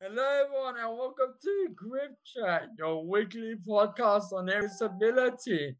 Hello, everyone, and welcome to Grip Chat, your weekly podcast on accessibility.